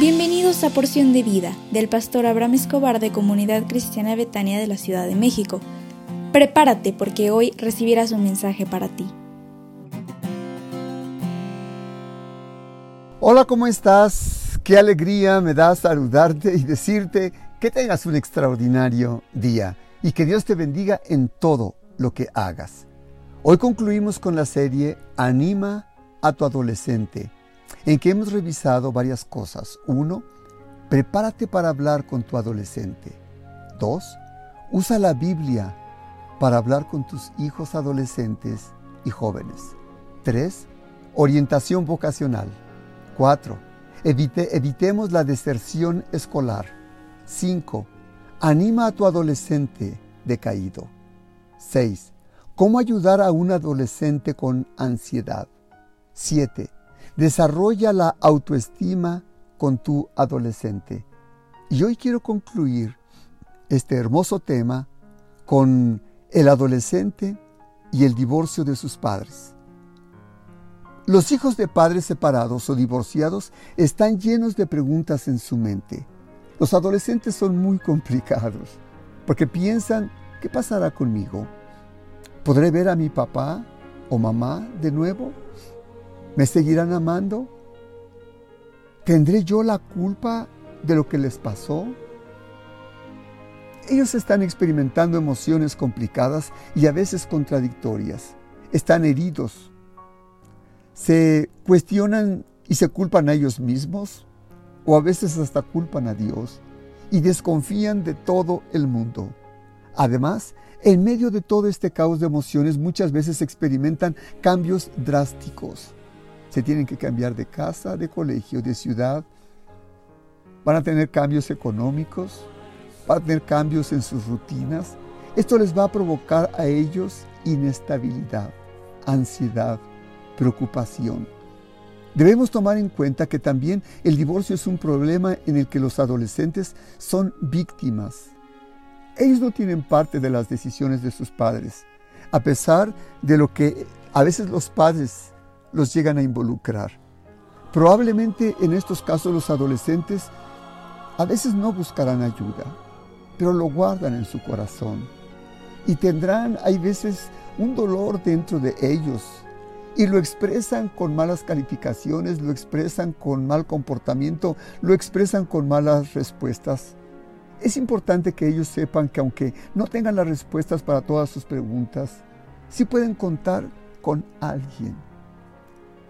Bienvenidos a Porción de Vida del pastor Abraham Escobar de Comunidad Cristiana Betania de la Ciudad de México. Prepárate porque hoy recibirás un mensaje para ti. Hola, ¿cómo estás? Qué alegría me da saludarte y decirte que tengas un extraordinario día y que Dios te bendiga en todo lo que hagas. Hoy concluimos con la serie Anima a tu adolescente en que hemos revisado varias cosas. Uno, prepárate para hablar con tu adolescente. Dos, usa la Biblia para hablar con tus hijos adolescentes y jóvenes. Tres, orientación vocacional. Cuatro, evitemos la deserción escolar. Cinco, anima a tu adolescente decaído. Seis, cómo ayudar a un adolescente con ansiedad. Siete, Desarrolla la autoestima con tu adolescente. Y hoy quiero concluir este hermoso tema con el adolescente y el divorcio de sus padres. Los hijos de padres separados o divorciados están llenos de preguntas en su mente. Los adolescentes son muy complicados porque piensan, ¿qué pasará conmigo? ¿Podré ver a mi papá o mamá de nuevo? ¿Me seguirán amando? ¿Tendré yo la culpa de lo que les pasó? Ellos están experimentando emociones complicadas y a veces contradictorias. Están heridos. Se cuestionan y se culpan a ellos mismos o a veces hasta culpan a Dios y desconfían de todo el mundo. Además, en medio de todo este caos de emociones muchas veces experimentan cambios drásticos se tienen que cambiar de casa, de colegio, de ciudad. Van a tener cambios económicos, van a tener cambios en sus rutinas. Esto les va a provocar a ellos inestabilidad, ansiedad, preocupación. Debemos tomar en cuenta que también el divorcio es un problema en el que los adolescentes son víctimas. Ellos no tienen parte de las decisiones de sus padres, a pesar de lo que a veces los padres los llegan a involucrar. Probablemente en estos casos los adolescentes a veces no buscarán ayuda, pero lo guardan en su corazón. Y tendrán, hay veces, un dolor dentro de ellos. Y lo expresan con malas calificaciones, lo expresan con mal comportamiento, lo expresan con malas respuestas. Es importante que ellos sepan que aunque no tengan las respuestas para todas sus preguntas, sí pueden contar con alguien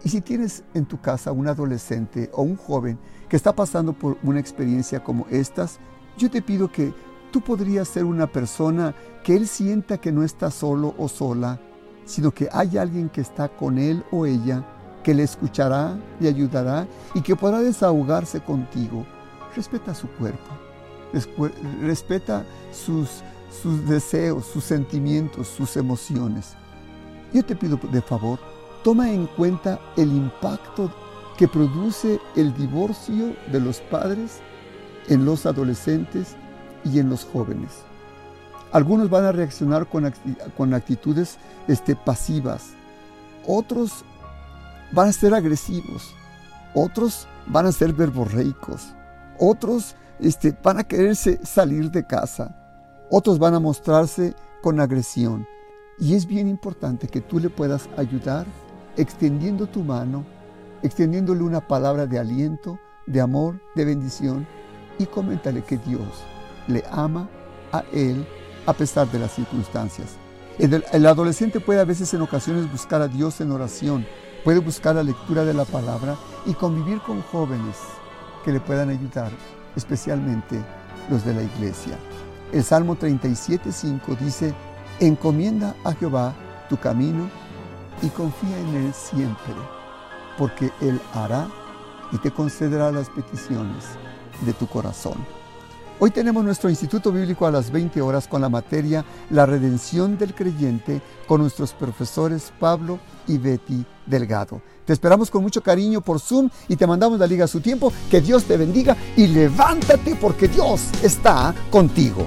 y si tienes en tu casa un adolescente o un joven que está pasando por una experiencia como estas, yo te pido que tú podrías ser una persona que él sienta que no está solo o sola, sino que hay alguien que está con él o ella, que le escuchará, le ayudará y que podrá desahogarse contigo. Respeta su cuerpo, respeta sus, sus deseos, sus sentimientos, sus emociones. Yo te pido de favor toma en cuenta el impacto que produce el divorcio de los padres en los adolescentes y en los jóvenes. Algunos van a reaccionar con, actitudes este, pasivas, otros van a ser agresivos, otros van a ser verborreicos, otros este, van a quererse salir de casa, otros van a mostrarse con agresión. Y es bien importante que tú le puedas ayudar extendiendo tu mano, extendiéndole una palabra de aliento, de amor, de bendición y coméntale que Dios le ama a él a pesar de las circunstancias. El, adolescente puede a veces en ocasiones buscar a Dios en oración, puede buscar la lectura de la palabra y convivir con jóvenes que le puedan ayudar, especialmente los de la iglesia. El Salmo 37.5 dice, encomienda a Jehová tu camino y confía en Él siempre, porque Él hará y te concederá las peticiones de tu corazón. Hoy tenemos nuestro Instituto Bíblico a las 20 horas con la materia La redención del creyente con nuestros profesores Pablo y Betty Delgado. Te esperamos con mucho cariño por Zoom y te mandamos la liga a su tiempo. Que Dios te bendiga y levántate porque Dios está contigo.